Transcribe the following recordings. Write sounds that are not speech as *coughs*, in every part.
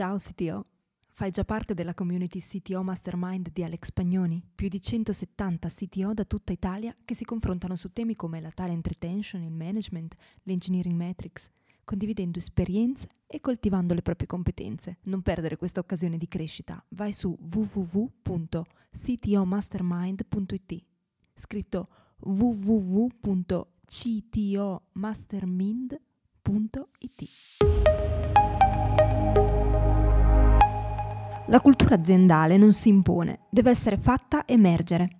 Ciao CTO, fai già parte della community CTO Mastermind di Alex Pagnoni, più di 170 CTO da tutta Italia che si confrontano su temi come la talent retention, il management, l'engineering metrics, condividendo esperienze e coltivando le proprie competenze. Non perdere questa occasione di crescita. Vai su www.ctomastermind.it, scritto www.ctomastermind.it. La cultura aziendale non si impone, deve essere fatta emergere.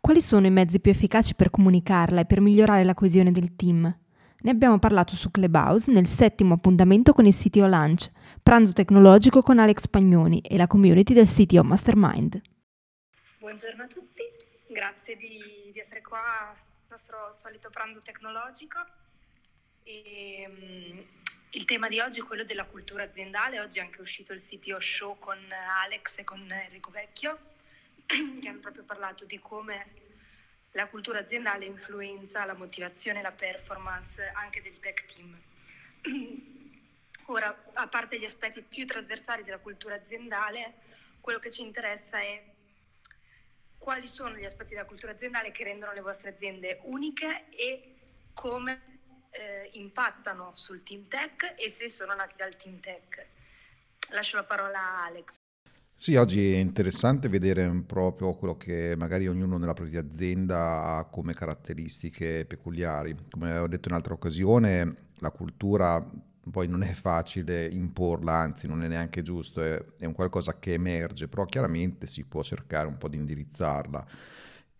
Quali sono i mezzi più efficaci per comunicarla e per migliorare la coesione del team? Ne abbiamo parlato su Clubhouse nel settimo appuntamento con il CTO Lunch, pranzo tecnologico con Alex Pagnoni e la community del CTO Mastermind. Buongiorno a tutti, grazie di, di essere qua al nostro solito pranzo tecnologico. E, um, il tema di oggi è quello della cultura aziendale, oggi è anche uscito il CTO Show con Alex e con Enrico Vecchio, *clears throat* che hanno proprio parlato di come la cultura aziendale influenza la motivazione e la performance anche del tech team. *clears throat* Ora, a parte gli aspetti più trasversali della cultura aziendale, quello che ci interessa è quali sono gli aspetti della cultura aziendale che rendono le vostre aziende uniche e come eh, impattano sul team tech e se sono nati dal team tech. Lascio la parola a Alex. Sì, oggi è interessante vedere proprio quello che magari ognuno nella propria azienda ha come caratteristiche peculiari. Come ho detto in altra occasione, la cultura poi non è facile imporla, anzi non è neanche giusto, è, è un qualcosa che emerge, però chiaramente si può cercare un po' di indirizzarla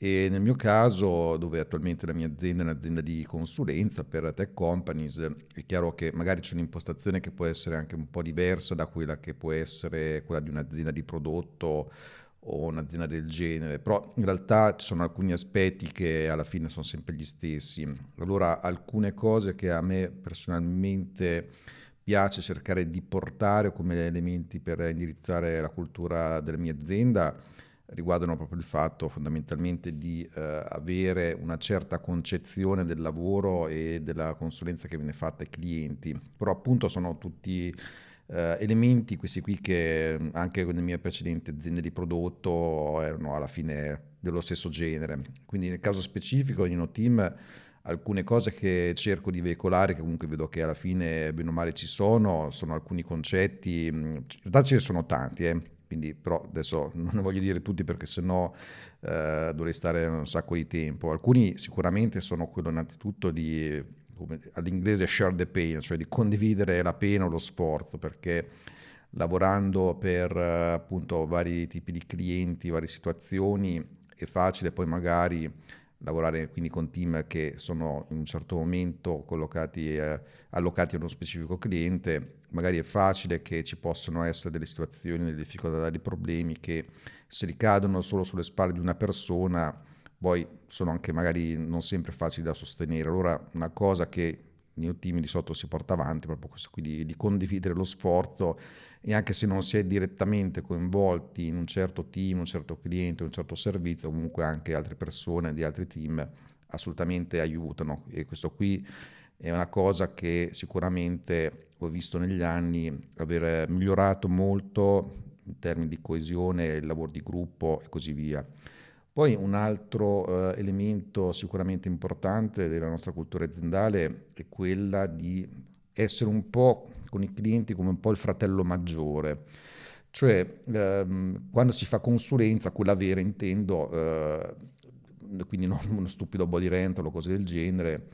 e nel mio caso, dove attualmente la mia azienda è un'azienda di consulenza per tech companies, è chiaro che magari c'è un'impostazione che può essere anche un po' diversa da quella che può essere quella di un'azienda di prodotto o un'azienda del genere, però in realtà ci sono alcuni aspetti che alla fine sono sempre gli stessi. Allora, alcune cose che a me personalmente piace cercare di portare come elementi per indirizzare la cultura della mia azienda riguardano proprio il fatto fondamentalmente di eh, avere una certa concezione del lavoro e della consulenza che viene fatta ai clienti, però appunto sono tutti eh, elementi questi qui che anche nelle mie precedenti aziende di prodotto erano alla fine dello stesso genere. Quindi nel caso specifico in team alcune cose che cerco di veicolare, che comunque vedo che alla fine bene o male ci sono, sono alcuni concetti, in realtà ce ne sono tanti, eh quindi però adesso non ne voglio dire tutti perché sennò eh, dovrei stare un sacco di tempo. Alcuni sicuramente sono quello innanzitutto di, come, all'inglese share the pain, cioè di condividere la pena o lo sforzo, perché lavorando per appunto vari tipi di clienti, varie situazioni, è facile poi magari lavorare quindi con team che sono in un certo momento collocati, eh, allocati a uno specifico cliente, magari è facile che ci possano essere delle situazioni, delle difficoltà, dei problemi che se ricadono solo sulle spalle di una persona, poi sono anche magari non sempre facili da sostenere. Allora una cosa che il mio team di sotto si porta avanti, proprio questo qui di, di condividere lo sforzo e anche se non si è direttamente coinvolti in un certo team, un certo cliente, un certo servizio, comunque anche altre persone di altri team assolutamente aiutano e questo qui è una cosa che sicuramente ho visto negli anni aver migliorato molto in termini di coesione, il lavoro di gruppo e così via. Poi un altro eh, elemento sicuramente importante della nostra cultura aziendale è quella di essere un po' i clienti come un po' il fratello maggiore. Cioè, ehm, quando si fa consulenza, quella vera intendo, eh, quindi non uno stupido body rental o cose del genere,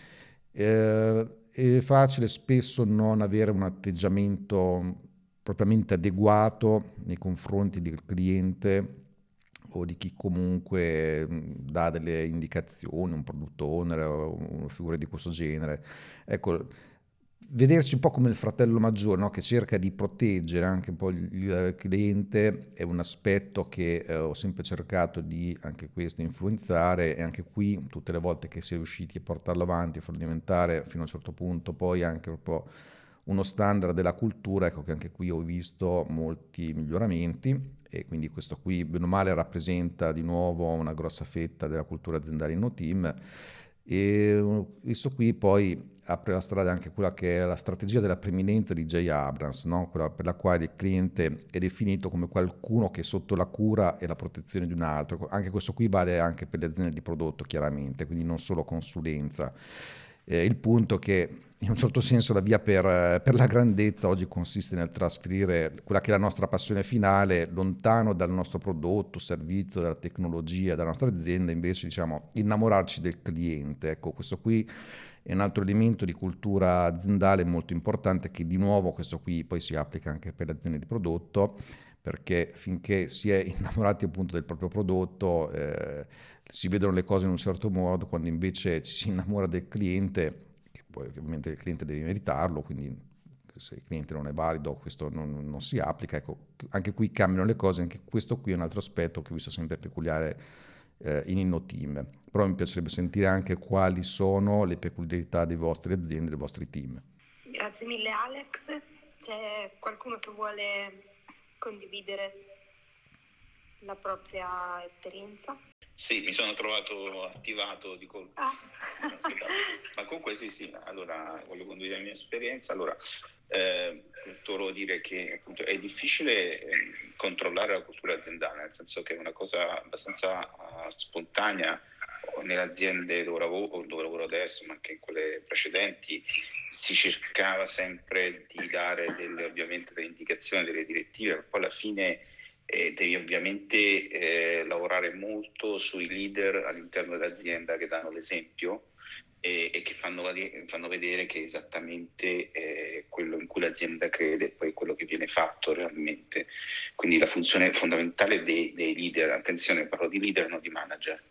eh, è facile spesso non avere un atteggiamento propriamente adeguato nei confronti del cliente o di chi comunque dà delle indicazioni, un product owner o figura di questo genere. Ecco, vedersi un po' come il fratello maggiore no? che cerca di proteggere anche un po' il cliente è un aspetto che eh, ho sempre cercato di anche questo influenzare e anche qui tutte le volte che si è riusciti a portarlo avanti, a farlo diventare fino a un certo punto poi anche proprio uno standard della cultura, ecco che anche qui ho visto molti miglioramenti e quindi questo qui bene o male rappresenta di nuovo una grossa fetta della cultura aziendale in no team E questo qui poi apre la strada anche quella che è la strategia della preminenza di Jay Abrams, no? quella per la quale il cliente è definito come qualcuno che è sotto la cura e la protezione di un altro. Anche questo qui vale anche per le aziende di prodotto, chiaramente, quindi non solo consulenza. Eh, il punto è che in un certo senso la via per, per, la grandezza oggi consiste nel trasferire quella che è la nostra passione finale lontano dal nostro prodotto, servizio, dalla tecnologia, dalla nostra azienda, invece diciamo innamorarci del cliente. Ecco, questo qui è un altro elemento di cultura aziendale molto importante che di nuovo questo qui poi si applica anche per le aziende di prodotto perché finché si è innamorati appunto del proprio prodotto eh, si vedono le cose in un certo modo, quando invece ci si innamora del cliente, che poi ovviamente il cliente deve meritarlo, quindi se il cliente non è valido questo non, non si applica, ecco, anche qui cambiano le cose, anche questo qui è un altro aspetto che ho visto sempre peculiare eh, in InnoTeam, però mi piacerebbe sentire anche quali sono le peculiarità delle vostre aziende, dei vostri team. Grazie mille Alex, c'è qualcuno che vuole condividere la propria esperienza? Sì, mi sono trovato attivato di colpo. Ah. *laughs* Ma comunque sì, sì, allora voglio condividere la mia esperienza. Allora, eh, devo dire che appunto, è difficile eh, controllare la cultura aziendale, nel senso che è una cosa abbastanza uh, spontanea nelle aziende dove lavoro, dove lavoro adesso, ma anche in quelle precedenti, si cercava sempre di dare delle, ovviamente delle indicazioni, delle direttive, poi alla fine eh, devi ovviamente eh, lavorare molto sui leader all'interno dell'azienda che danno l'esempio e, e che fanno, fanno, vedere che esattamente eh, quello in cui l'azienda crede e poi quello che viene fatto realmente. Quindi la funzione fondamentale dei, dei leader, attenzione parlo di leader non di manager,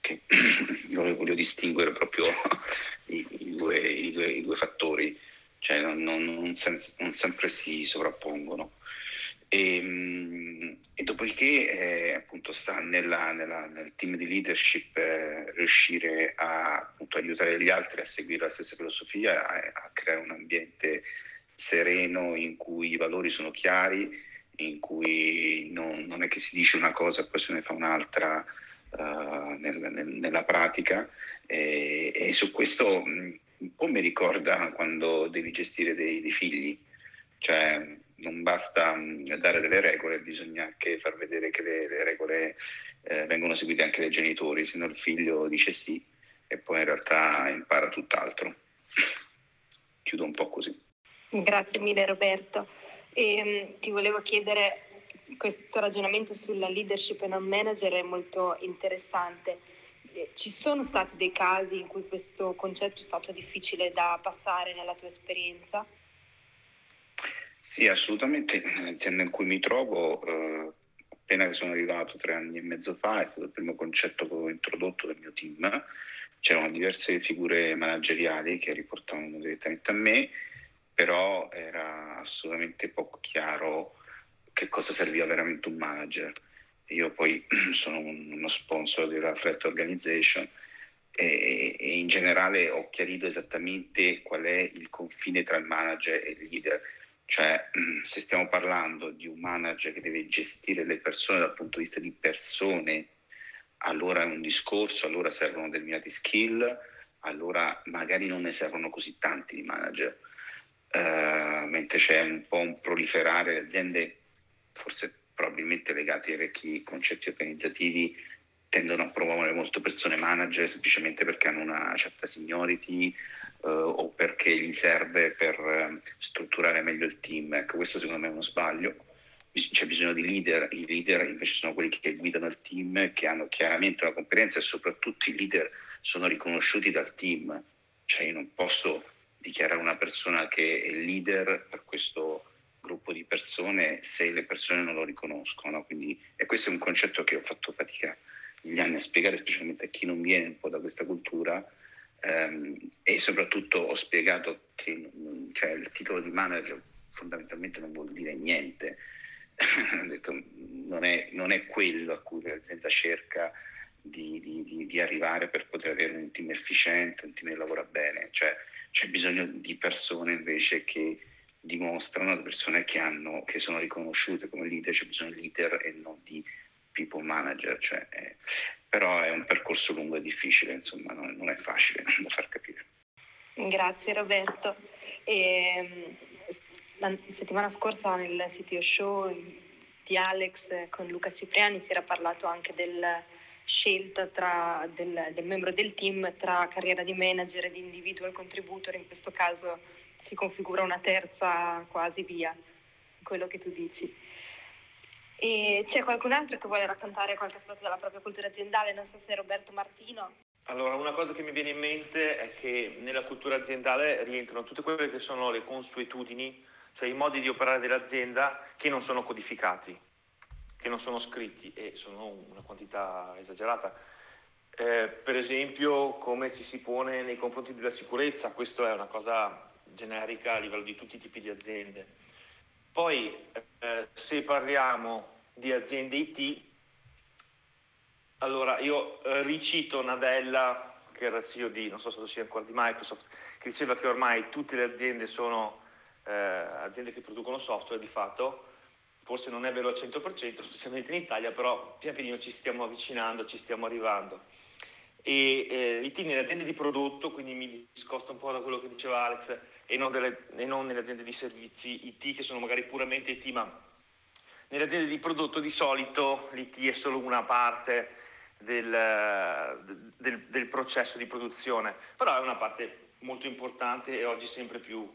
che *clears throat* io voglio distinguere proprio *laughs* i, i, due, i, due, i due, fattori, cioè non, non, non, sem- non sempre si sovrappongono. E, ehm, e dopodiché eh, appunto sta nella, nella, nel team di leadership eh, riuscire a appunto, aiutare gli altri a seguire la stessa filosofia, a, a, creare un ambiente sereno in cui i valori sono chiari, in cui non, non è che si dice una cosa e poi se ne fa un'altra uh, nel, nel, nella pratica. E, e su questo un po' mi ricorda quando devi gestire dei, dei figli, cioè non basta mm, dare delle regole, bisogna anche far vedere che le, le regole eh, vengono seguite anche dai genitori, se no il figlio dice sì e poi in realtà impara tutt'altro. Chiudo un po' così. Grazie mille Roberto. E, um, ti volevo chiedere, questo ragionamento sulla leadership e non manager è molto interessante. Eh, ci sono stati dei casi in cui questo concetto è stato difficile da passare nella tua esperienza? Sì, assolutamente. L'azienda in cui mi trovo, eh, appena che sono arrivato tre anni e mezzo fa, è stato il primo concetto che ho introdotto del mio team. C'erano diverse figure manageriali che riportavano direttamente a me, però era assolutamente poco chiaro che cosa serviva veramente un manager. Io poi *clears throat* sono uno sponsor della Flat Organization e, e in generale ho chiarito esattamente qual è il confine tra il manager e il leader cioè, mm, se stiamo parlando di un manager che deve gestire le persone dal punto di vista di persone, allora è un discorso, allora servono determinati skill, allora magari non ne servono così tanti di manager. Uh, mentre c'è un po' un proliferare le aziende, forse probabilmente legati ai vecchi concetti organizzativi, tendono a promuovere molto persone manager semplicemente perché hanno una certa seniority uh, o perché gli serve per uh, strutturare meglio il team. Ecco, questo secondo me è uno sbaglio. C'è bisogno di leader, i leader invece sono quelli che guidano il team, che hanno chiaramente una competenza e soprattutto i leader sono riconosciuti dal team. Cioè io non posso dichiarare una persona che è leader per questo gruppo di persone se le persone non lo riconoscono. Quindi, e questo è un concetto che ho fatto fatica negli anni a spiegare, specialmente a chi non viene un po' da questa cultura, e soprattutto ho spiegato che cioè, il titolo di manager fondamentalmente non vuol dire niente. *laughs* detto, non, è, non è quello a cui l'azienda cerca di, di, di, arrivare per poter avere un team efficiente, un team che lavora bene, cioè c'è bisogno di persone invece che dimostrano, persone che, hanno, che sono riconosciute come leader, c'è bisogno di leader e non di people manager, cioè, eh, però è un percorso lungo e difficile, insomma, non, non è facile *laughs* da far capire. Grazie Roberto. E, la settimana scorsa nel CTO Show di Alex con Luca Cipriani si era parlato anche della scelta tra, del, del, membro del team tra carriera di manager e di individual contributor, in questo caso si configura una terza quasi via, quello che tu dici. E c'è qualcun altro che vuole raccontare qualche aspetto della propria cultura aziendale? Non so se è Roberto Martino. Allora, una cosa che mi viene in mente è che nella cultura aziendale rientrano tutte quelle che sono le consuetudini, cioè i modi di operare dell'azienda che non sono codificati, che non sono scritti e sono una quantità esagerata. Eh, per esempio, come ci si pone nei confronti della sicurezza, questa è una cosa generica a livello di tutti i tipi di aziende poi eh, se parliamo di aziende IT, allora io eh, ricito Nadella, che era CEO di, non so se lo sia ancora, di Microsoft, che diceva che ormai tutte le aziende sono eh, aziende che producono software di fatto, forse non è vero al 100%, specialmente in Italia, però pian pianino ci stiamo avvicinando, ci stiamo arrivando. E eh, l'IT nelle aziende di prodotto, quindi mi discosto un po' da quello che diceva Alex, e non, delle, e non nelle aziende di servizi IT che sono magari puramente IT, ma nelle aziende di prodotto di solito l'IT è solo una parte del, del, del, processo di produzione, però è una parte molto importante e oggi sempre più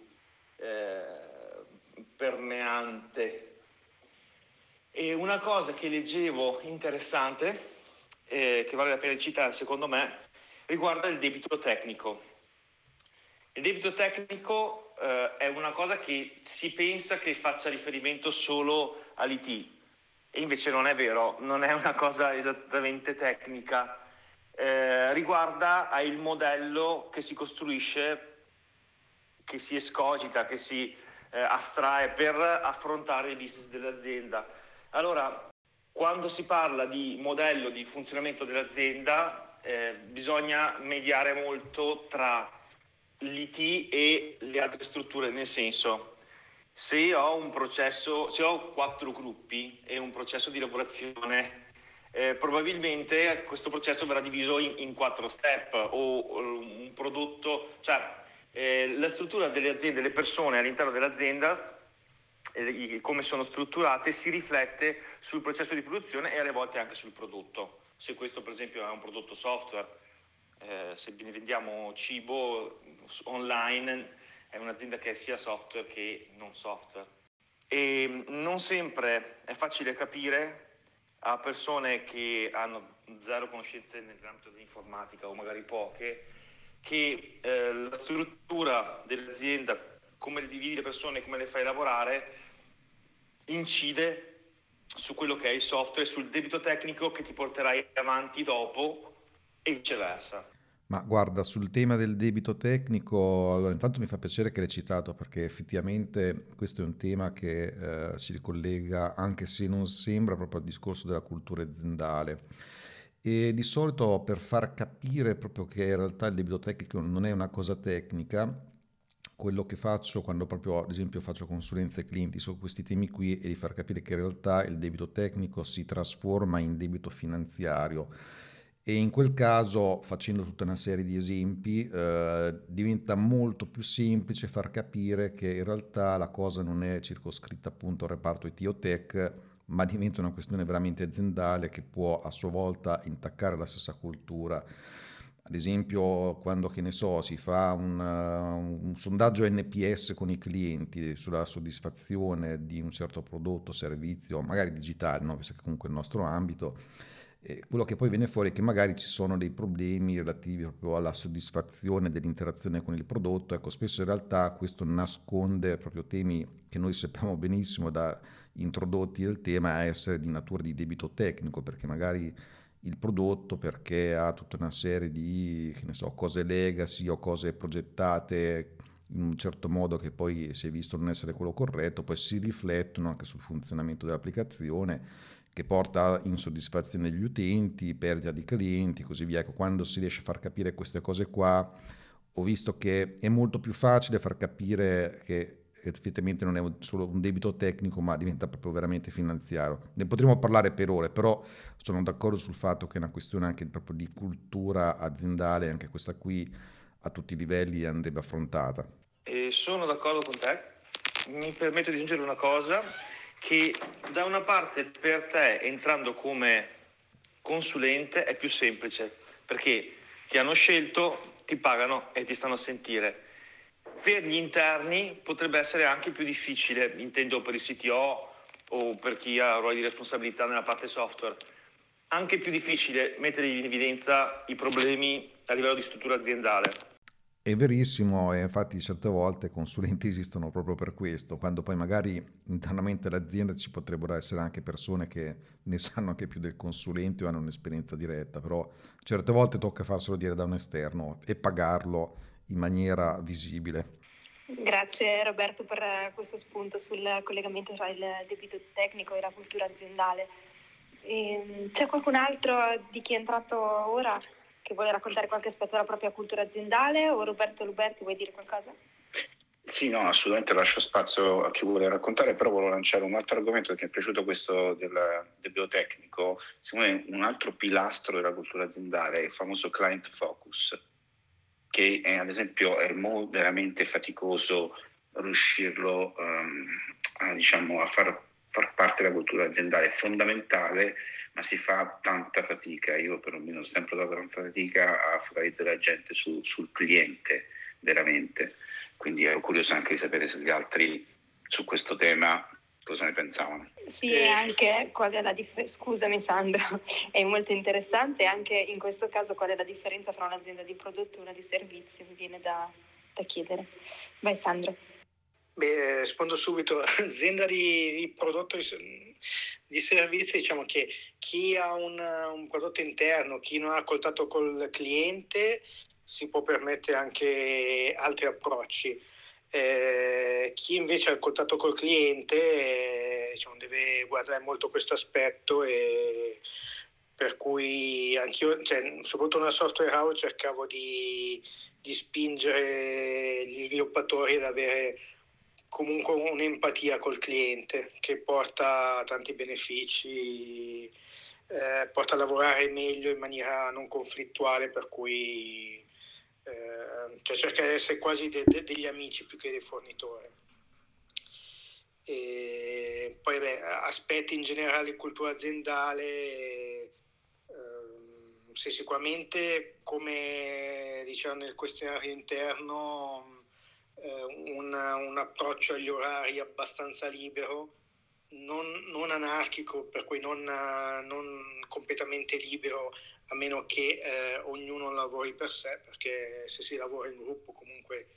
eh, permeante. E una cosa che leggevo interessante, eh, che vale la pena citare secondo me, riguarda il debito tecnico. Il debito tecnico eh, è una cosa che si pensa che faccia riferimento solo all'IT e invece non è vero, non è una cosa esattamente tecnica, eh, riguarda il modello che si costruisce, che si escogita, che si eh, astrae per affrontare il business dell'azienda. Allora, quando si parla di modello di funzionamento dell'azienda, eh, bisogna mediare molto tra l'IT e le altre strutture, nel senso se ho un processo, se ho quattro gruppi e un processo di lavorazione, eh, probabilmente questo processo verrà diviso in, in quattro step o un prodotto, cioè eh, la struttura delle aziende, le persone all'interno dell'azienda eh, come sono strutturate si riflette sul processo di produzione e alle volte anche sul prodotto. Se questo per esempio è un prodotto software, eh, se vendiamo cibo online è un'azienda che è sia software che non software. E non sempre è facile capire a persone che hanno zero conoscenze nell'ambito dell'informatica o magari poche, che eh, la struttura dell'azienda, come le dividi le persone, come le fai lavorare, incide su quello che è il software, sul debito tecnico che ti porterai avanti dopo e viceversa. Ma guarda, sul tema del debito tecnico, allora intanto mi fa piacere che l'hai citato perché effettivamente questo è un tema che eh, si ricollega, anche se non sembra, proprio al discorso della cultura aziendale. E di solito per far capire proprio che in realtà il debito tecnico non è una cosa tecnica, quello che faccio quando proprio ad esempio faccio consulenze ai clienti su questi temi qui è di far capire che in realtà il debito tecnico si trasforma in debito finanziario e in quel caso, facendo tutta una serie di esempi, eh, diventa molto più semplice far capire che in realtà la cosa non è circoscritta appunto al reparto IT o tech, ma diventa una questione veramente aziendale che può a sua volta intaccare la stessa cultura. Ad esempio, quando che ne so, si fa un, uh, un sondaggio NPS con i clienti sulla soddisfazione di un certo prodotto, servizio, magari digitale, no? visto che comunque è il nostro ambito e quello che poi viene fuori è che magari ci sono dei problemi relativi proprio alla soddisfazione dell'interazione con il prodotto. Ecco, spesso in realtà questo nasconde proprio temi che noi sappiamo benissimo da introdotti del tema essere di natura di debito tecnico, perché magari il prodotto perché ha tutta una serie di so, cose legacy o cose progettate in un certo modo che poi si è visto non essere quello corretto, poi si riflettono anche sul funzionamento dell'applicazione che porta insoddisfazione degli utenti, perdita di clienti, così via. Ecco, quando si riesce a far capire queste cose qua, ho visto che è molto più facile far capire che effettivamente non è solo un debito tecnico, ma diventa proprio veramente finanziario. Ne potremmo parlare per ore, però sono d'accordo sul fatto che è una questione anche proprio di cultura aziendale, anche questa qui a tutti i livelli andrebbe affrontata. E sono d'accordo con te. Mi permetto di aggiungere una cosa, che da una parte per te entrando come consulente è più semplice, perché ti hanno scelto, ti pagano e ti stanno a sentire per gli interni potrebbe essere anche più difficile, intendo per il CTO o per chi ha ruoli di responsabilità nella parte software, anche più difficile mettere in evidenza i problemi a livello di struttura aziendale. È verissimo e infatti certe volte i consulenti *laughs* esistono proprio per questo, quando poi magari internamente all'azienda ci potrebbero essere anche persone che ne sanno anche più del consulente o hanno un'esperienza diretta, però certe volte tocca farselo dire da un esterno e pagarlo in maniera visibile. Grazie Roberto per questo spunto sul collegamento tra il debito tecnico e la cultura aziendale. Ehm, c'è qualcun altro di chi è entrato ora che vuole raccontare qualche aspetto della propria cultura aziendale o Roberto Luberti vuoi dire qualcosa? Sì, no, assolutamente lascio spazio a chi vuole raccontare, però volevo lanciare un altro argomento perché mi è piaciuto questo del debito tecnico. Secondo me un altro pilastro della cultura aziendale è il famoso client focus che è, ad esempio è veramente faticoso riuscirlo um, a, diciamo, a far, far, parte della cultura aziendale, è fondamentale, ma si fa tanta fatica. Io perlomeno ho sempre dato tanta fatica a focalizzare la gente su, sul cliente, veramente. Quindi ero curioso anche di sapere se gli altri su questo tema cosa ne pensavano. Sì, e anche qual è la differenza, scusami Sandro, *laughs* è molto interessante anche in questo caso qual è la differenza fra un'azienda di prodotto e una di servizio, mi viene da, da chiedere. Vai Sandro. Beh, rispondo subito, *laughs* azienda di, di prodotto di, servizio, diciamo che chi ha un, un prodotto interno, chi non ha contatto col cliente, si può permettere anche altri approcci. Eh, chi invece ha contatto col cliente eh, diciamo, deve guardare molto questo aspetto e per cui anch'io, cioè, soprattutto nella software house, cercavo di, di spingere gli sviluppatori ad avere comunque un'empatia col cliente che porta tanti benefici, eh, porta a lavorare meglio in maniera non conflittuale, per cui eh, cioè cerca di essere quasi de, de, degli amici più che dei fornitori. E poi beh, aspetti in generale cultura aziendale, eh, sì, sicuramente come diciamo nel questionario interno eh, un, un, approccio agli orari abbastanza libero, non, non anarchico, per cui non, non completamente libero a meno che eh, ognuno lavori per sé, perché se si lavora in gruppo comunque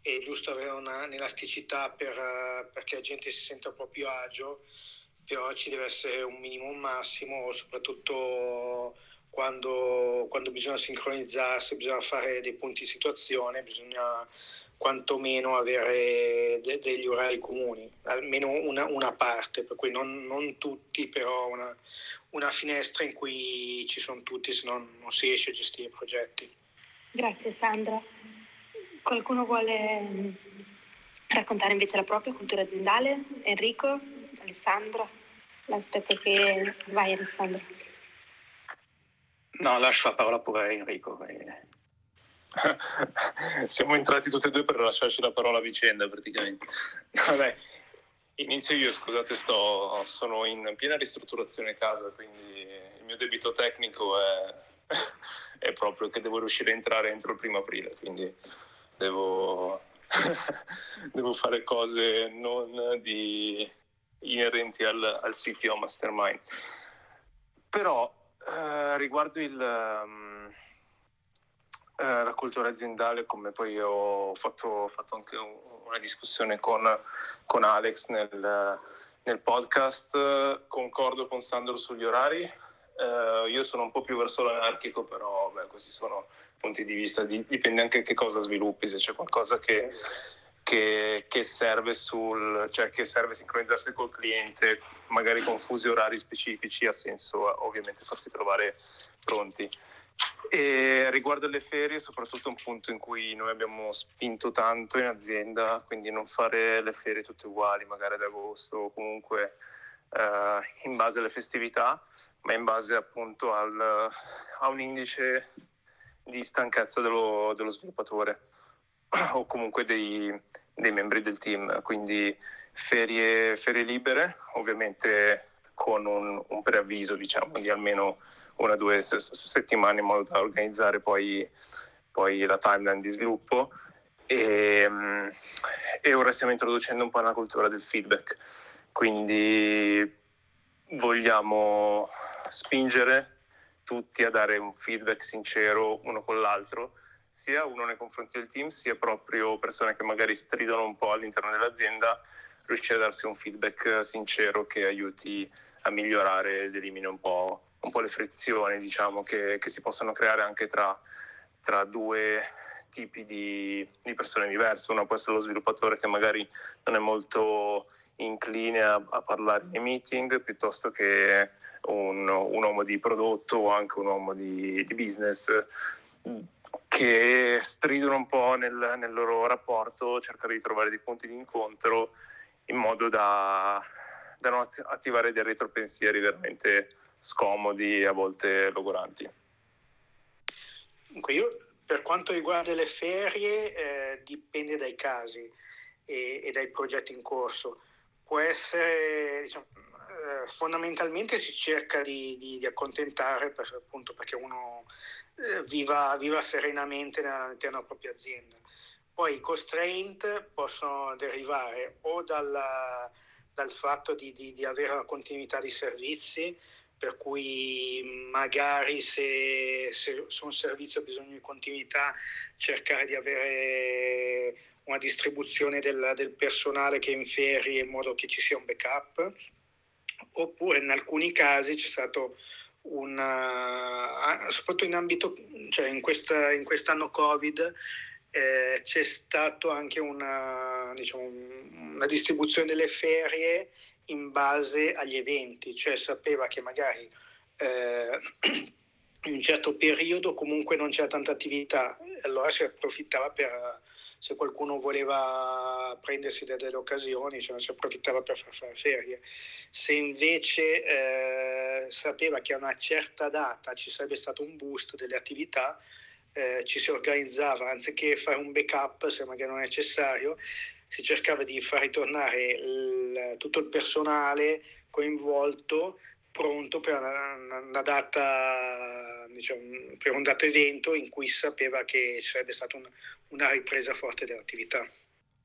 è giusto avere una, un'elasticità per, perché la gente si senta po' più agio, però ci deve essere un minimo un massimo, soprattutto quando, quando bisogna sincronizzarsi, bisogna fare dei punti di situazione, bisogna quantomeno avere de- degli orari comuni, almeno una, una parte, per cui non, non tutti, però una, una, finestra in cui ci sono tutti, se no non si riesce a gestire i progetti. Grazie Sandra. Qualcuno vuole mm, raccontare invece la propria cultura aziendale? Enrico? Alessandro? L'aspetto che... Vai Alessandro. No, lascio la parola pure a Enrico. *laughs* Siamo entrati tutti e due per lasciarci la parola a vicenda praticamente. Vabbè, inizio io, scusate, sto, sono in piena ristrutturazione casa, quindi il mio debito tecnico è, *laughs* è proprio che devo riuscire a entrare entro il primo aprile, quindi devo, *laughs* devo fare cose non di, inerenti al, al CTO Mastermind. Però eh, riguardo il... Um, eh, la cultura aziendale, come poi ho fatto, fatto anche un, una discussione con, con Alex nel, nel, podcast, concordo con Sandro sugli orari. Eh, io sono un po' più verso l'anarchico, però beh, questi sono punti di vista, di, dipende anche che cosa sviluppi, se c'è qualcosa che, che, che, serve sul, cioè che serve sincronizzarsi col cliente, magari con fusi orari specifici, ha senso ovviamente farsi trovare pronti. E riguardo alle ferie, soprattutto un punto in cui noi abbiamo spinto tanto in azienda, quindi non fare le ferie tutte uguali, magari ad agosto o comunque eh, in base alle festività, ma in base appunto al, a un indice di stanchezza dello, dello sviluppatore o comunque dei, dei, membri del team. Quindi ferie, ferie libere, ovviamente con un, un, preavviso diciamo, di almeno una o due s- settimane in modo da organizzare poi, poi la timeline di sviluppo. E, e, ora stiamo introducendo un po' la cultura del feedback, quindi vogliamo spingere tutti a dare un feedback sincero uno con l'altro, sia uno nei confronti del team, sia proprio persone che magari stridono un po' all'interno dell'azienda, riuscire a darsi un feedback sincero che aiuti a migliorare ed elimini un po', un po le frizioni diciamo, che, che, si possono creare anche tra, tra due tipi di, di, persone diverse. Uno può essere lo sviluppatore che magari non è molto incline a, a parlare nei meeting piuttosto che un, un, uomo di prodotto o anche un uomo di, di business che stridono un po' nel, nel, loro rapporto, cercare di trovare dei punti di incontro in modo da, da non attivare dei retropensieri veramente scomodi e a volte logoranti. Dunque io per quanto riguarda le ferie eh, dipende dai casi e, e, dai progetti in corso. Può essere, diciamo, eh, fondamentalmente si cerca di, di, di accontentare per, appunto perché uno eh, viva, viva, serenamente all'interno della propria azienda. Poi i constraint possono derivare o dalla, dal fatto di, di, avere una continuità di servizi, per cui magari se, se, se un servizio ha bisogno di continuità cercare di avere una distribuzione del, del personale che è in ferie in modo che ci sia un backup. Oppure in alcuni casi c'è stato un, soprattutto in ambito, cioè in, questa, in quest'anno Covid, eh, c'è stato anche una, diciamo, una distribuzione delle ferie in base agli eventi, cioè sapeva che magari eh, *clears throat* in un certo periodo comunque non c'era tanta attività, allora si approfittava per se qualcuno voleva prendersi delle occasioni, cioè si approfittava per far fare ferie. Se invece eh, sapeva che a una certa data ci sarebbe stato un boost delle attività, eh, ci si organizzava, anziché fare un backup se magari non è necessario, si cercava di far ritornare il, tutto il personale coinvolto pronto per una, una data, diciamo, per un dato evento in cui sapeva che sarebbe stata un, una ripresa forte dell'attività.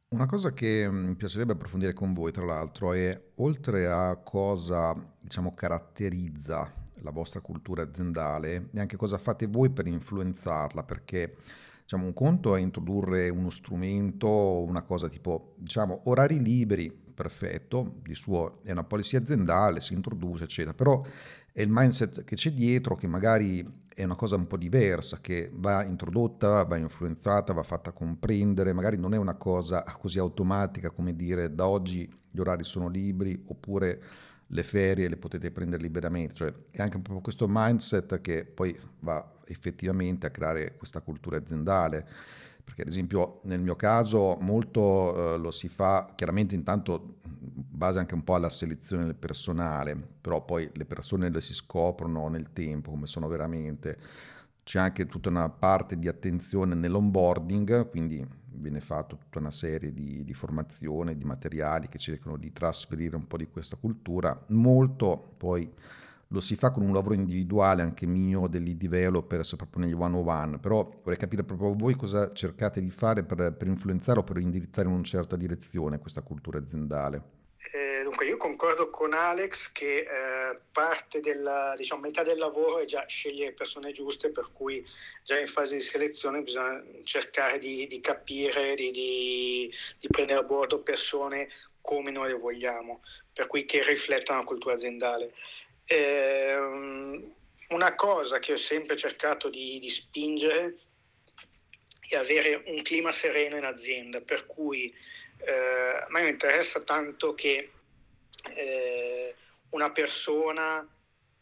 Una cosa che mm, mi piacerebbe approfondire con voi, tra l'altro, è oltre a cosa diciamo, caratterizza la vostra cultura aziendale, e anche cosa fate voi per influenzarla, perché diciamo, un conto è introdurre uno strumento, una cosa tipo diciamo, orari liberi, perfetto, di suo è una policy aziendale, si introduce, eccetera, però è il mindset che c'è dietro che magari è una cosa un po' diversa, che va introdotta, va influenzata, va fatta comprendere, magari non è una cosa così automatica come dire da oggi gli orari sono liberi oppure le ferie le potete prendere liberamente, cioè è anche po' questo mindset che poi va effettivamente a creare questa cultura aziendale perché ad esempio nel mio caso molto eh, lo si fa chiaramente intanto in base anche un po' alla selezione del personale, però poi le persone le si scoprono nel tempo come sono veramente. C'è anche tutta una parte di attenzione nell'onboarding, quindi viene fatta tutta una serie di, di formazione, di materiali che cercano di trasferire un po' di questa cultura. Molto poi lo si fa con un lavoro individuale anche mio degli developers proprio negli one on one, però vorrei capire proprio voi cosa cercate di fare per, per influenzare o per indirizzare in una certa direzione questa cultura aziendale. Dunque io concordo con Alex che eh, parte della, diciamo, metà del lavoro è già scegliere persone giuste, per cui già in fase di selezione bisogna cercare di, di capire, di, di, di prendere a bordo persone come noi le vogliamo, per cui che riflettano la cultura aziendale. Eh, una cosa che ho sempre cercato di, di spingere e avere un clima sereno in azienda, per cui eh, a me interessa tanto che eh, una persona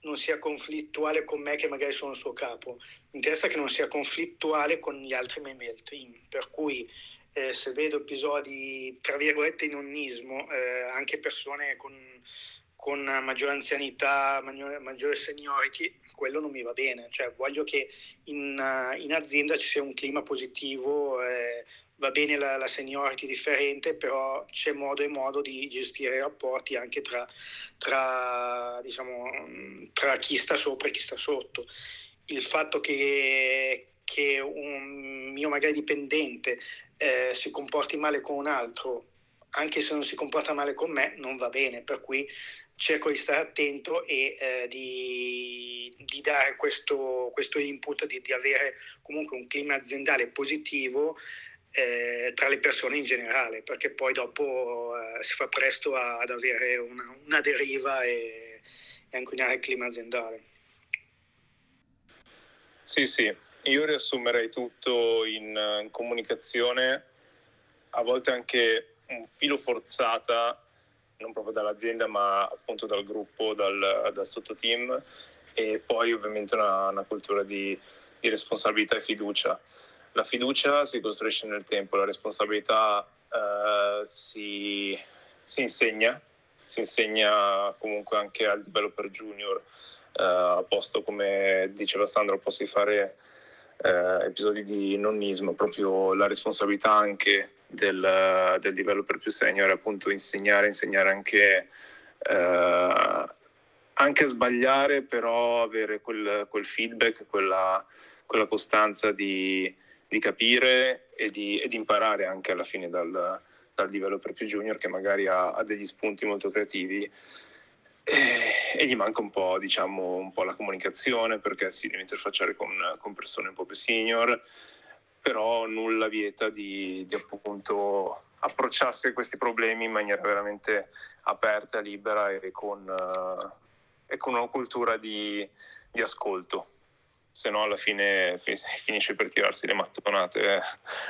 non sia conflittuale con me che magari sono il suo capo, mi interessa che non sia conflittuale con gli altri membri del team, per cui eh, se vedo episodi, tra virgolette, in nonnismo, eh, anche persone con, con maggiore anzianità, maggiore, maggiore, seniority, quello non mi va bene, cioè voglio che in, in azienda ci sia un clima positivo, eh, va bene la, la, seniority differente, però c'è modo e modo di gestire i rapporti anche tra, tra, diciamo, tra chi sta sopra e chi sta sotto. Il fatto che, che un mio magari dipendente eh, si comporti male con un altro, anche se non si comporta male con me, non va bene, per cui cerco di stare attento e eh, di, di, dare questo, questo input, di, di, avere comunque un clima aziendale positivo eh, tra le persone in generale, perché poi dopo eh, si fa presto a, ad avere una, una deriva e, e a inquinare il clima aziendale. Sì, sì, io riassumerei tutto in, in comunicazione, a volte anche un filo forzata, non proprio dall'azienda ma appunto dal gruppo, dal, dal sottoteam e poi ovviamente una, una cultura di, di responsabilità e fiducia la fiducia si costruisce nel tempo, la responsabilità uh, si, si, insegna, si insegna comunque anche al developer junior, uh, a posto come diceva Sandro, posso fare uh, episodi di nonnismo, proprio la responsabilità anche del, del developer più senior, appunto insegnare, insegnare anche anche a sbagliare, però avere quel, quel feedback, quella, quella costanza di, di capire e di, e di, imparare anche alla fine dal, dal developer più junior che magari ha, ha degli spunti molto creativi. E, gli manca un po', diciamo, un po' la comunicazione perché si deve interfacciare con, con persone un po' più senior, però nulla vieta di, di appunto approcciarsi a questi problemi in maniera veramente aperta, libera e con, e con una cultura di, di ascolto se no alla fine *laughs* finisce per tirarsi le mattonate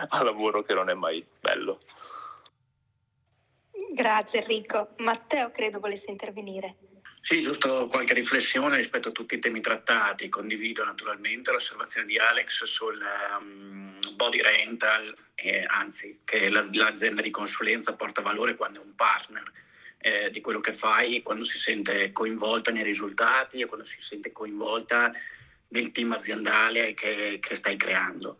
al lavoro che non è mai bello. Grazie Enrico. Matteo credo volesse intervenire. Sì, giusto qualche riflessione rispetto a tutti i temi trattati. Condivido naturalmente l'osservazione di Alex sul um, body rental, eh, anzi che la, l'azienda di consulenza porta valore quando è un partner eh, di quello che fai, quando si sente coinvolta nei risultati e quando si sente coinvolta del team aziendale che, che stai creando.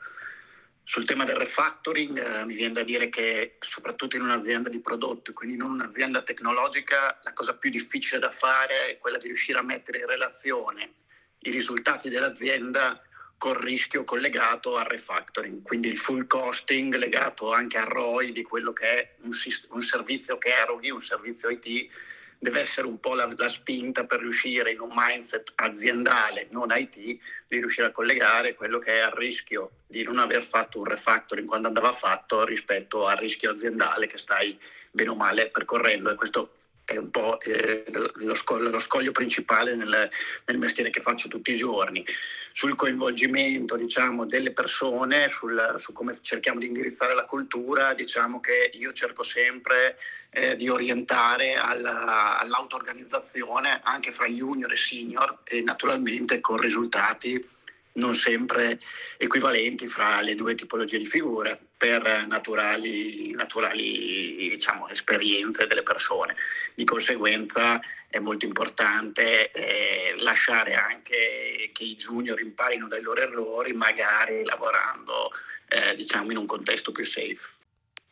Sul tema del refactoring eh, mi viene da dire che soprattutto in un'azienda di prodotto, quindi non un'azienda tecnologica, la cosa più difficile da fare è quella di riuscire a mettere in relazione i risultati dell'azienda col rischio collegato al refactoring, quindi il full costing legato anche al ROI di quello che è un, un servizio che eroghi, un servizio IT deve essere un po' la, la, spinta per riuscire in un mindset aziendale, non IT, di riuscire a collegare quello che è il rischio di non aver fatto un refactoring quando andava fatto rispetto al rischio aziendale che stai bene o male percorrendo e questo è un po' eh, lo, scoglio, lo, scoglio, principale nel, nel, mestiere che faccio tutti i giorni. Sul coinvolgimento diciamo, delle persone, sul, su come cerchiamo di indirizzare la cultura, diciamo che io cerco sempre eh, di orientare alla, all'auto-organizzazione anche fra junior e senior e naturalmente con risultati non sempre equivalenti fra le due tipologie di figure per naturali, naturali diciamo, esperienze delle persone. Di conseguenza è molto importante eh, lasciare anche che i junior imparino dai loro errori, magari lavorando eh, diciamo, in un contesto più safe.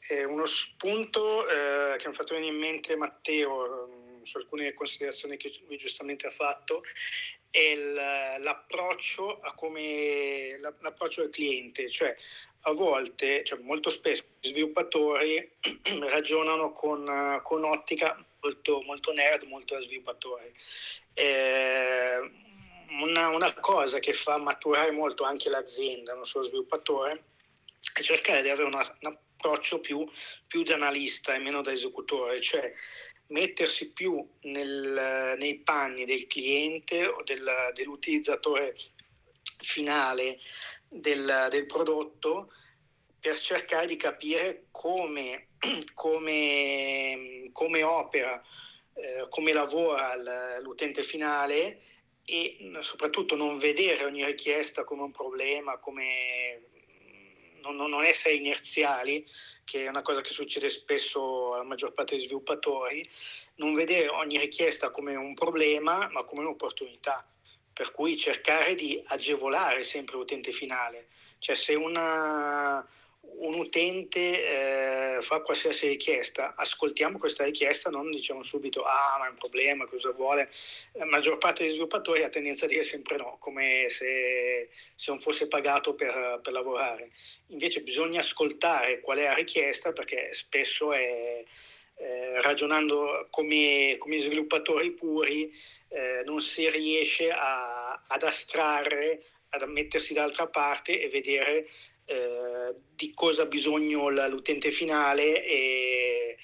Eh, uno spunto eh, che mi ha fatto venire in mente Matteo mm, su alcune considerazioni che lui giustamente ha fatto è l'approccio, come, l'approccio al cliente, cioè a volte, cioè molto spesso gli sviluppatori *clears throat* ragionano con, con ottica molto, molto, nerd, molto da sviluppatori. Eh, una, una, cosa che fa maturare molto anche l'azienda, non solo lo sviluppatore, è cercare di avere una, un approccio più, più da analista e meno da esecutore, cioè mettersi più nel, nei panni del cliente o del, dell'utilizzatore finale del, del prodotto per cercare di capire come, *clears throat* come, come opera, eh, come lavora l'utente finale e soprattutto non vedere ogni richiesta come un problema, come non, non essere inerziali, che è una cosa che succede spesso alla maggior parte degli sviluppatori, non vedere ogni richiesta come un problema, ma come un'opportunità. Per cui cercare di agevolare sempre l'utente finale. Cioè se una, un utente eh, fa qualsiasi richiesta, ascoltiamo questa richiesta, non diciamo subito ah ma è un problema, cosa vuole. La maggior parte degli sviluppatori ha tendenza a dire sempre no, come se, se non fosse pagato per, per, lavorare. Invece bisogna ascoltare qual è la richiesta perché spesso è, eh, ragionando come, come, sviluppatori puri eh, non si riesce a, ad astrarre, ad mettersi dall'altra parte e vedere eh, di cosa ha bisogno l'utente finale e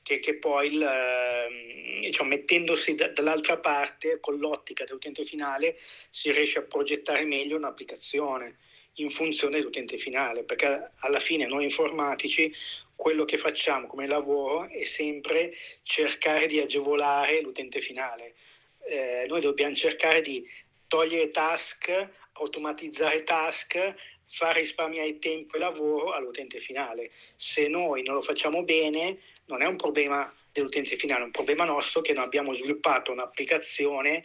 che, che poi il, ehm, diciamo, mettendosi da, dall'altra parte con l'ottica dell'utente finale si riesce a progettare meglio un'applicazione in funzione dell'utente finale perché alla fine noi informatici quello che facciamo come lavoro è sempre cercare di agevolare l'utente finale. Eh, noi dobbiamo cercare di togliere task automatizzare task far risparmiare tempo e lavoro all'utente finale. Se noi non lo facciamo bene, non è un problema dell'utente finale, è un problema nostro che non abbiamo sviluppato un'applicazione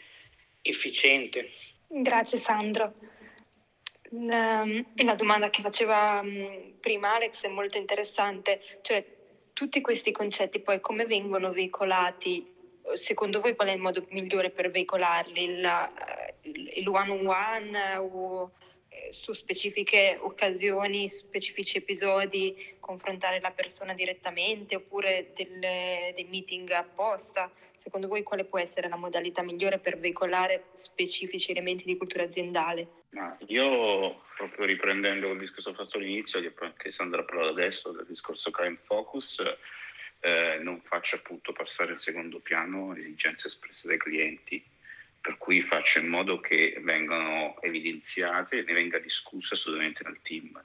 efficiente. Grazie Sandro. Ehm, la domanda che faceva mm, prima Alex è molto interessante, cioè tutti questi concetti poi come vengono veicolati? Secondo voi qual è il modo migliore per veicolarli? Il, eh, il one-on-one o su specifiche occasioni, specifici episodi, confrontare la persona direttamente oppure delle, dei meeting apposta? Secondo voi quale può essere la modalità migliore per veicolare specifici elementi di cultura aziendale? Ma io, proprio riprendendo il discorso fatto all'inizio, che anche Sandra ha parlato adesso, del discorso crime focus, eh, non faccio appunto passare in secondo piano le esigenze espresse dai clienti per cui faccio in modo che vengano evidenziate e ne venga discusso assolutamente nel team.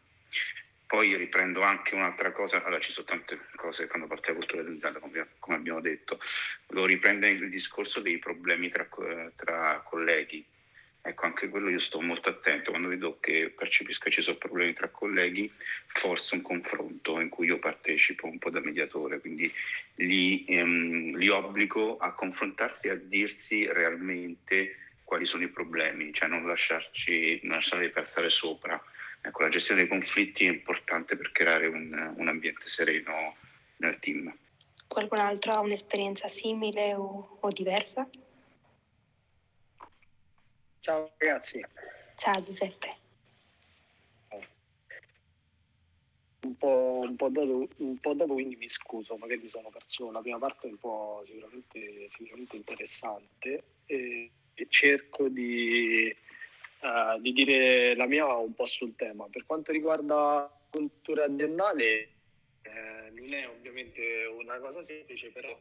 Poi riprendo anche un'altra cosa, allora ci sono tante cose che fanno parte della cultura aziendale, come abbiamo detto, lo riprende il discorso dei problemi tra, tra colleghi, Ecco, anche quello io sto molto attento, quando vedo che percepisco che ci sono problemi tra colleghi, forse un confronto in cui io partecipo un po' da mediatore, quindi li, ehm, li obbligo a confrontarsi e a dirsi realmente quali sono i problemi, cioè non lasciarci, non lasciarli passare sopra. Ecco, la gestione dei conflitti è importante per creare un, un ambiente sereno nel team. Qualcun altro ha un'esperienza simile o, o diversa? Ciao ragazzi. Ciao Giuseppe. Un po', un, po dopo, un po', dopo, quindi mi scuso, magari mi sono perso la prima parte un po' sicuramente, sicuramente interessante e, e cerco di, uh, di, dire la mia un po' sul tema. Per quanto riguarda la cultura aziendale, eh, non è ovviamente una cosa semplice, però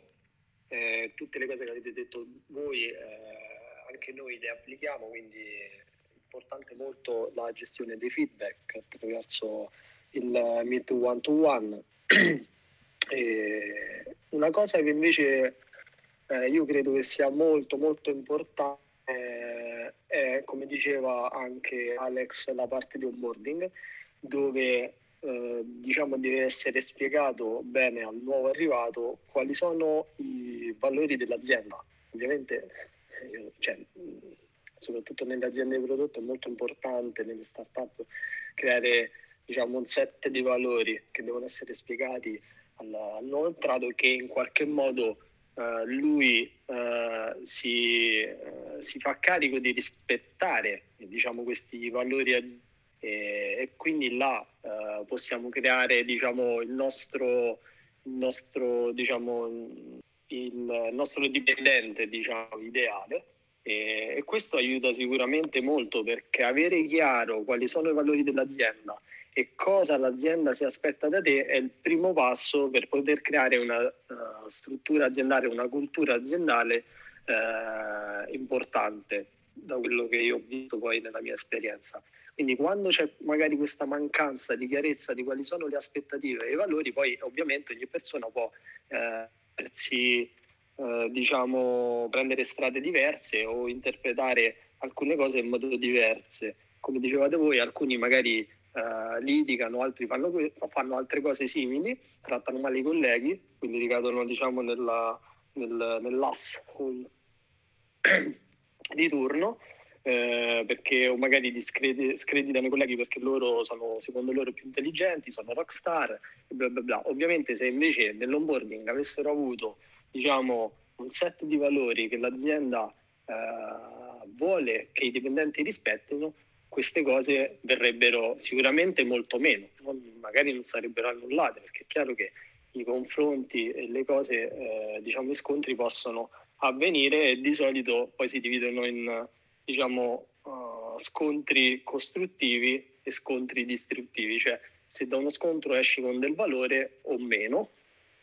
eh, tutte le cose che avete detto voi eh, anche noi le applichiamo, quindi è importante molto la gestione dei feedback attraverso il Meet One to One. una cosa che invece eh, io credo che sia molto molto importante eh, è, come diceva anche Alex, la parte di onboarding, dove eh, diciamo deve essere spiegato bene al nuovo arrivato quali sono i valori dell'azienda. Ovviamente cioè, soprattutto nelle aziende di prodotto è molto importante nelle start-up creare diciamo, un set di valori che devono essere spiegati al, al nuovo entrato che in qualche modo uh, lui uh, si, uh, si, fa carico di rispettare diciamo, questi valori e, e quindi là possiamo creare diciamo, il nostro, il nostro diciamo, il nostro dipendente diciamo, ideale e, e questo aiuta sicuramente molto perché avere chiaro quali sono i valori dell'azienda e cosa l'azienda si aspetta da te è il primo passo per poter creare una uh, struttura aziendale, una cultura aziendale uh, importante. da quello che io ho visto poi nella mia esperienza. Quindi quando c'è magari questa mancanza di chiarezza di quali sono le aspettative e i valori, poi ovviamente ogni persona può eh, persi, eh, diciamo, prendere strade diverse o interpretare alcune cose in modo diverse. Come dicevate voi, alcuni magari eh, litigano, altri fanno, fanno, altre cose simili, trattano male i colleghi, quindi ricadono diciamo, nella, nel, nell'ass di turno eh, perché o magari discredi, screditano i colleghi perché loro sono secondo loro più intelligenti, sono rockstar e bla bla bla. Ovviamente se invece nell'onboarding avessero avuto diciamo, un set di valori che l'azienda eh, vuole che i dipendenti rispettino, queste cose verrebbero sicuramente molto meno, non, magari non sarebbero annullate perché è chiaro che i confronti e le cose, eh, diciamo, i scontri possono avvenire e di solito poi si dividono in diciamo, uh, scontri costruttivi e scontri distruttivi, cioè se da uno scontro esci con del valore o meno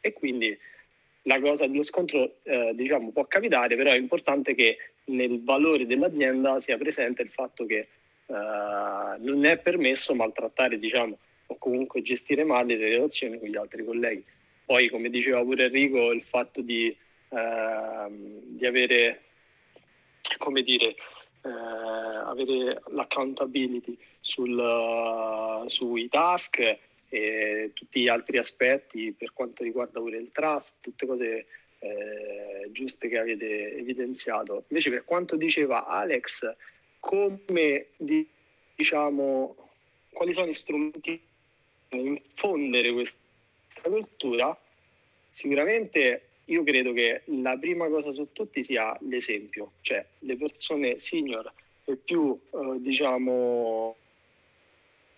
e quindi la cosa dello scontro eh, diciamo, può capitare, però è importante che nel valore dell'azienda sia presente il fatto che eh, non è permesso maltrattare diciamo, o comunque gestire male le relazioni con gli altri colleghi. Poi, come diceva pure Enrico, il fatto di, eh, di avere, come dire, eh, avere l'accountability sul, uh, sui task e tutti gli altri aspetti per quanto riguarda pure il trust, tutte cose eh, giuste che avete evidenziato. Invece per quanto diceva Alex, come diciamo quali sono gli strumenti per infondere questa cultura, sicuramente io credo che la prima cosa su tutti sia l'esempio, cioè le persone senior e più eh, diciamo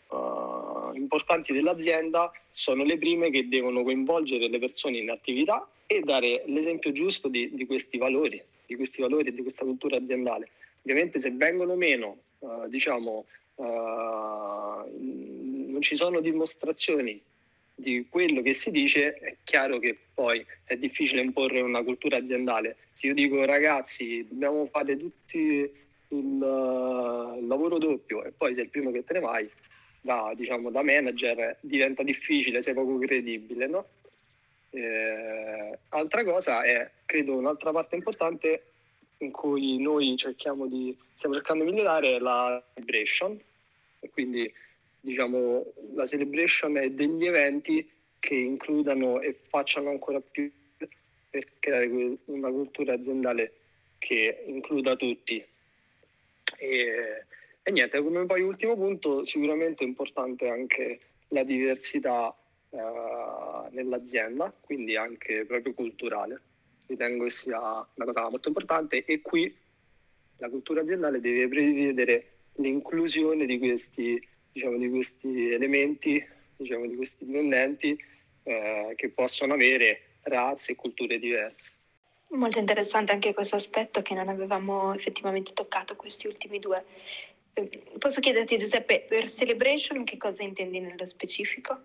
uh, importanti dell'azienda sono le prime che devono coinvolgere le persone in attività e dare l'esempio giusto di, di questi valori, di questi valori e di questa cultura aziendale. Ovviamente se vengono meno, uh, diciamo, uh, non ci sono dimostrazioni di quello che si dice, è chiaro che poi è difficile imporre una cultura aziendale. Se io dico ragazzi dobbiamo fare tutti il, il lavoro doppio e poi sei il primo che te ne vai, da, diciamo, da manager diventa difficile, sei poco credibile. No? Eh, altra cosa è, credo, un'altra parte importante in cui noi cerchiamo di, stiamo cercando di migliorare è la vibration, quindi diciamo, la celebration è degli eventi che includano e facciano ancora più per creare una cultura aziendale che includa tutti. E, e niente, come poi ultimo punto, sicuramente è importante anche la diversità uh, nell'azienda, quindi anche proprio culturale. Ritengo che sia una cosa molto importante e qui la cultura aziendale deve prevedere l'inclusione di questi diciamo, di questi elementi, diciamo, di questi dipendenti eh, che possono avere razze e culture diverse. Molto interessante anche questo aspetto che non avevamo effettivamente toccato questi ultimi due. Eh, posso chiederti Giuseppe, per celebration che cosa intendi nello specifico?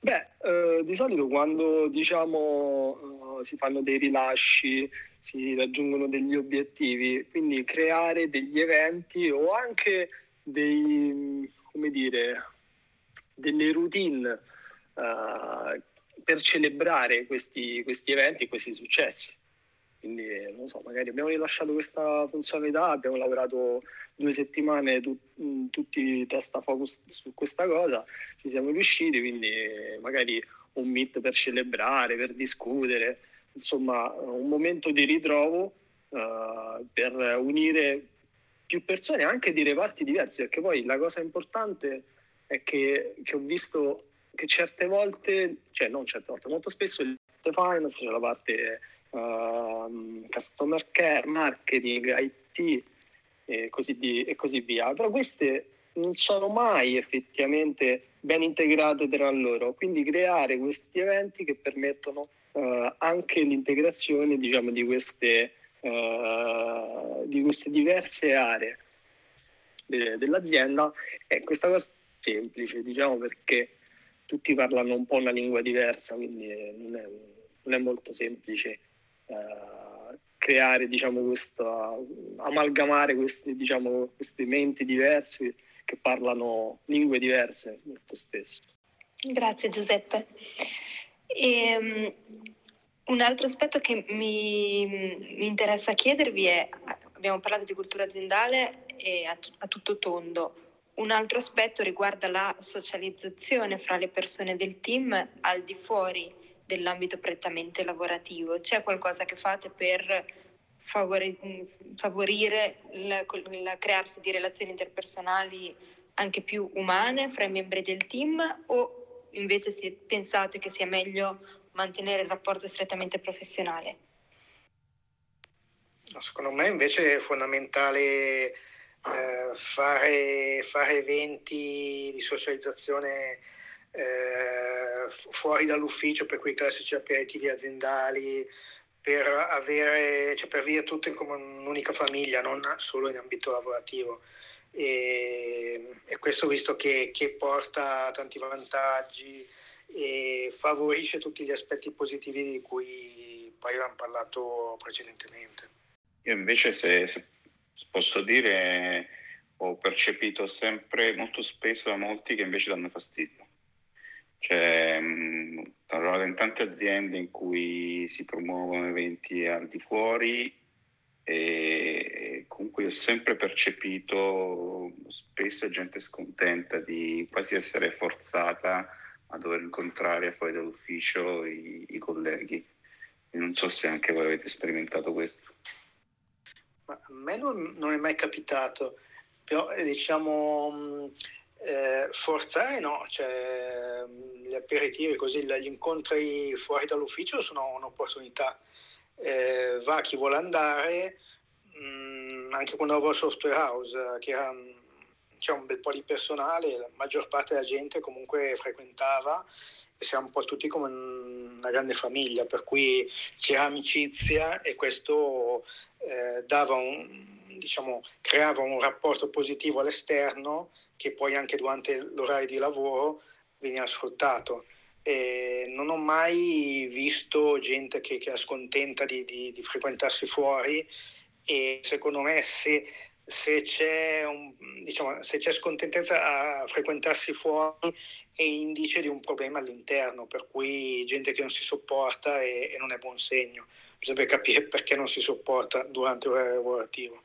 Beh, eh, di solito quando diciamo uh, si fanno dei rilasci, si raggiungono degli obiettivi, quindi creare degli eventi o anche dei, come dire, delle routine uh, per celebrare questi, questi eventi, questi successi. Quindi, non so, magari abbiamo rilasciato questa funzionalità, abbiamo lavorato due settimane tu, tutti testa focus su questa cosa, ci siamo riusciti, quindi magari un meet per celebrare, per discutere, insomma un momento di ritrovo uh, per unire più persone anche di reparti diversi, perché poi la cosa importante è che, che ho visto che certe volte, cioè non certe volte, molto spesso il finance, c'è la parte uh, customer care, marketing, IT e così, di, e così via, però queste non sono mai effettivamente ben integrate tra loro, quindi creare questi eventi che permettono uh, anche l'integrazione diciamo, di queste uh, di queste diverse aree de- dell'azienda e questa cosa è semplice, diciamo perché tutti parlano un po' una lingua diversa, quindi non è, non è molto semplice uh, creare, diciamo, questa, amalgamare questi, diciamo, questi menti diversi che parlano lingue diverse molto spesso. Grazie Giuseppe. E, um, un altro aspetto che mi, mi, interessa chiedervi è, abbiamo parlato di cultura aziendale e a, a tutto tondo, un altro aspetto riguarda la socializzazione fra le persone del team al di fuori dell'ambito prettamente lavorativo. C'è qualcosa che fate per favorire il crearsi di relazioni interpersonali anche più umane fra i membri del team o invece pensate che sia meglio mantenere il rapporto strettamente professionale? Secondo me invece è fondamentale eh, fare, fare, eventi di socializzazione eh, fuori dall'ufficio, per quei classici aperitivi aziendali, per avere, cioè per vivere tutto come un'unica famiglia, non solo in ambito lavorativo. E, e questo visto che, che, porta tanti vantaggi e favorisce tutti gli aspetti positivi di cui poi abbiamo parlato precedentemente. Io invece se, se posso dire ho percepito sempre molto spesso da molti che invece danno fastidio. Cioè, ho in tante aziende in cui si promuovono eventi al di fuori e comunque ho sempre percepito spesso gente scontenta di quasi essere forzata a dover incontrare fuori dall'ufficio i, i colleghi. E non so se anche voi avete sperimentato questo. Ma a me non, non è mai capitato, però eh, diciamo eh, forzare no, cioè, gli aperitivi, così gli incontri fuori dall'ufficio sono un'opportunità. Eh, va chi vuole andare, mh, mm, anche quando avevo Software House, che era, c'è un bel po' di personale, la maggior parte della gente comunque frequentava e siamo un po' tutti come una grande famiglia, per cui c'era amicizia e questo eh, dava un, diciamo, creava un rapporto positivo all'esterno che poi anche durante l'orario di lavoro veniva sfruttato. E non ho mai visto gente che, che è scontenta di, di, di, frequentarsi fuori e secondo me se, se, c'è un, diciamo, se, c'è scontentezza a frequentarsi fuori è indice di un problema all'interno, per cui gente che non si sopporta e, e non è buon segno. Bisogna capire perché non si sopporta durante l'orario lavorativo.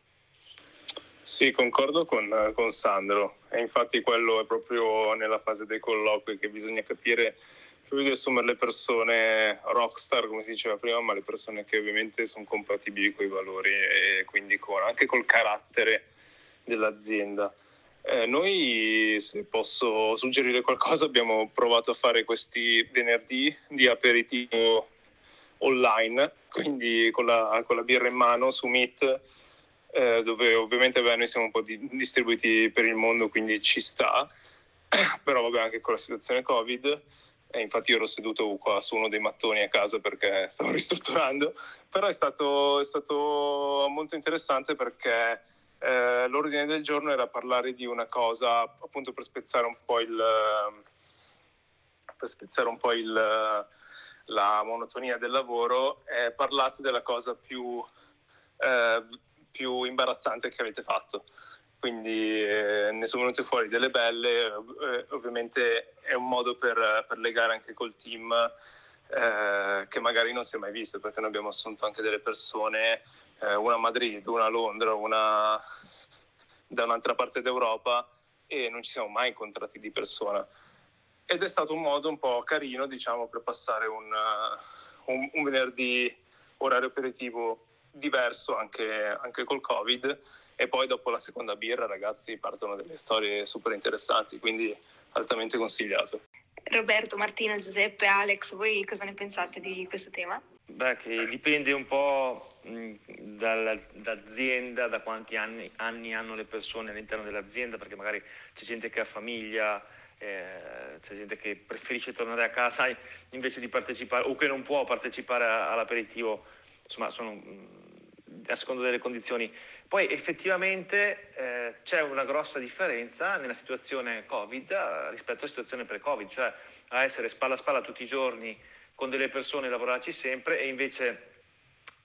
Sì, concordo con, con, Sandro. E infatti quello è proprio nella fase dei colloqui che bisogna capire più di assumere le persone rockstar, come si diceva prima, ma le persone che ovviamente sono compatibili con i valori e quindi con, anche col carattere dell'azienda. Eh, noi, se posso suggerire qualcosa, abbiamo provato a fare questi venerdì di aperitivo online, quindi con la, con la birra in mano su Meet eh, dove ovviamente beh, noi siamo un po' di, distribuiti per il mondo, quindi ci sta, *clears throat* però vabbè anche con la situazione Covid, e infatti ero seduto qua su uno dei mattoni a casa perché *laughs* stavo ristrutturando, però è stato, è stato molto interessante perché eh, l'ordine del giorno era parlare di una cosa appunto per spezzare un po' il... per spezzare un po' il, la monotonia del lavoro, e parlate della cosa più... Eh, più imbarazzante che avete fatto. Quindi eh, ne sono venute fuori delle belle, eh, ovviamente è un modo per, per legare anche col team eh, che magari non si è mai visto, perché noi abbiamo assunto anche delle persone, eh, una a Madrid, una a Londra, una da un'altra parte d'Europa e non ci siamo mai incontrati di persona. Ed è stato un modo un po' carino, diciamo, per passare un, un, un venerdì orario aperitivo diverso anche, anche col Covid e poi dopo la seconda birra ragazzi partono delle storie super interessanti, quindi altamente consigliato. Roberto, Martino, Giuseppe, Alex, voi cosa ne pensate di questo tema? Beh, che dipende un po' dall'azienda, da quanti anni, anni, hanno le persone all'interno dell'azienda, perché magari c'è gente che ha famiglia, eh, c'è gente che preferisce tornare a casa invece di partecipare o che non può partecipare all'aperitivo, insomma sono a seconda delle condizioni. Poi effettivamente eh, c'è una grossa differenza nella situazione Covid eh, rispetto alla situazione pre-Covid, cioè a essere spalla a spalla tutti i giorni con delle persone, lavorarci sempre e invece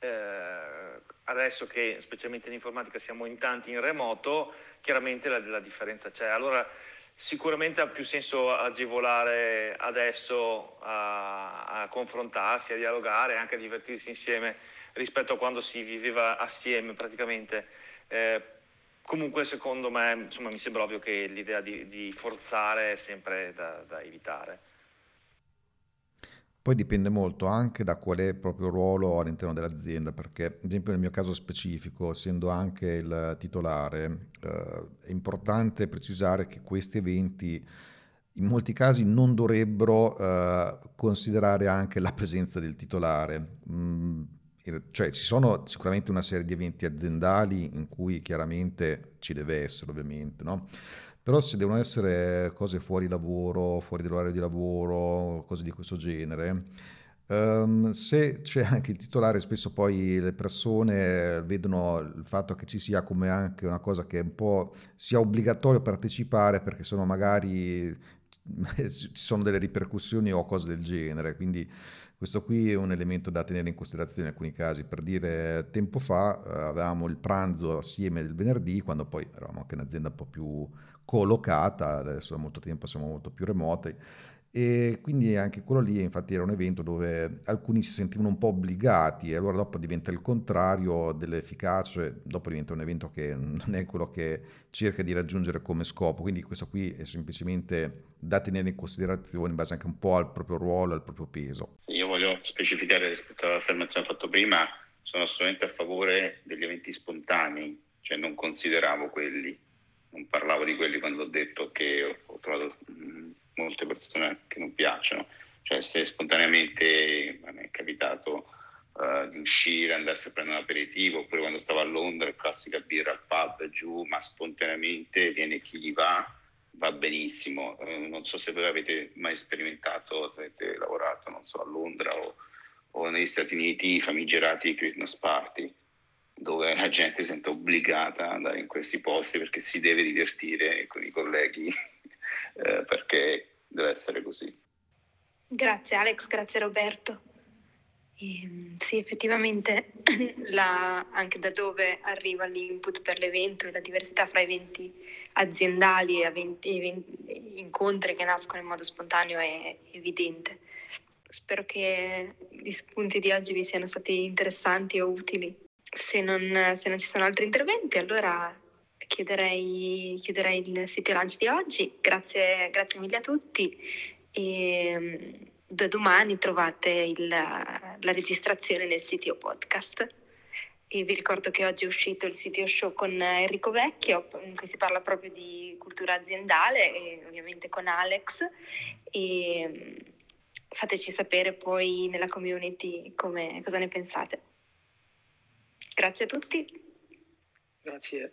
eh, adesso che specialmente in informatica siamo in tanti in remoto, chiaramente la, la differenza c'è. Allora sicuramente ha più senso agevolare adesso a, a, confrontarsi, a dialogare, anche a divertirsi insieme rispetto a quando si viveva assieme praticamente. Eh, comunque secondo me insomma, mi sembra ovvio che l'idea di, di forzare è sempre da, da evitare. Poi dipende molto anche da qual è il proprio ruolo all'interno dell'azienda, perché ad esempio nel mio caso specifico, essendo anche il titolare, eh, è importante precisare che questi eventi in molti casi non dovrebbero eh, considerare anche la presenza del titolare. Mm, cioè ci sono sicuramente una serie di eventi aziendali in cui chiaramente ci deve essere ovviamente, no? Però se devono essere cose fuori lavoro, fuori dall'orario di lavoro, cose di questo genere, um, se c'è anche il titolare, spesso poi le persone vedono il fatto che ci sia come anche una cosa che un po' sia obbligatorio partecipare perché sono magari *laughs* ci sono delle ripercussioni o cose del genere, quindi questo qui è un elemento da tenere in considerazione in alcuni casi. Per dire, tempo fa eh, avevamo il pranzo assieme del venerdì, quando poi eravamo anche un'azienda un po' più collocata, adesso da molto tempo siamo molto più remoti e quindi anche quello lì infatti era un evento dove alcuni si sentivano un po' obbligati e allora dopo diventa il contrario dell'efficacia, dopo diventa un evento che non è quello che cerca di raggiungere come scopo, quindi questo qui è semplicemente da tenere in considerazione in base anche un po' al proprio ruolo, al proprio peso. Io voglio specificare rispetto all'affermazione fatta prima, sono assolutamente a favore degli eventi spontanei, cioè non consideravo quelli non parlavo di quelli quando ho detto che ho, trovato molte persone che non piacciono, cioè se spontaneamente mi è capitato uh, di uscire, andarsi a prendere un aperitivo, oppure quando stavo a Londra, classica birra al pub giù, ma spontaneamente viene chi gli va, va benissimo. Uh, non so se voi avete mai sperimentato, se avete lavorato, non so, a Londra o, o negli Stati Uniti, i famigerati Christmas party dove la gente si sente obbligata ad andare in questi posti perché si deve divertire con i colleghi, eh, perché deve essere così. Grazie Alex, grazie Roberto. E, ehm, sì, effettivamente *coughs* la, anche da dove arriva l'input per l'evento e la diversità fra eventi aziendali e eventi, eventi, incontri che nascono in modo spontaneo è evidente. Spero che gli spunti di oggi vi siano stati interessanti o utili se non, se non ci sono altri interventi, allora chiuderei, chiuderei il sito lunch di oggi. Grazie, grazie mille a tutti e mm, da domani trovate il, la registrazione nel sito podcast. E vi ricordo che oggi è uscito il sito show con Enrico Vecchio, in cui si parla proprio di cultura aziendale e ovviamente con Alex. E mm, fateci sapere poi nella community come, cosa ne pensate. Grazie a tutti. Grazie.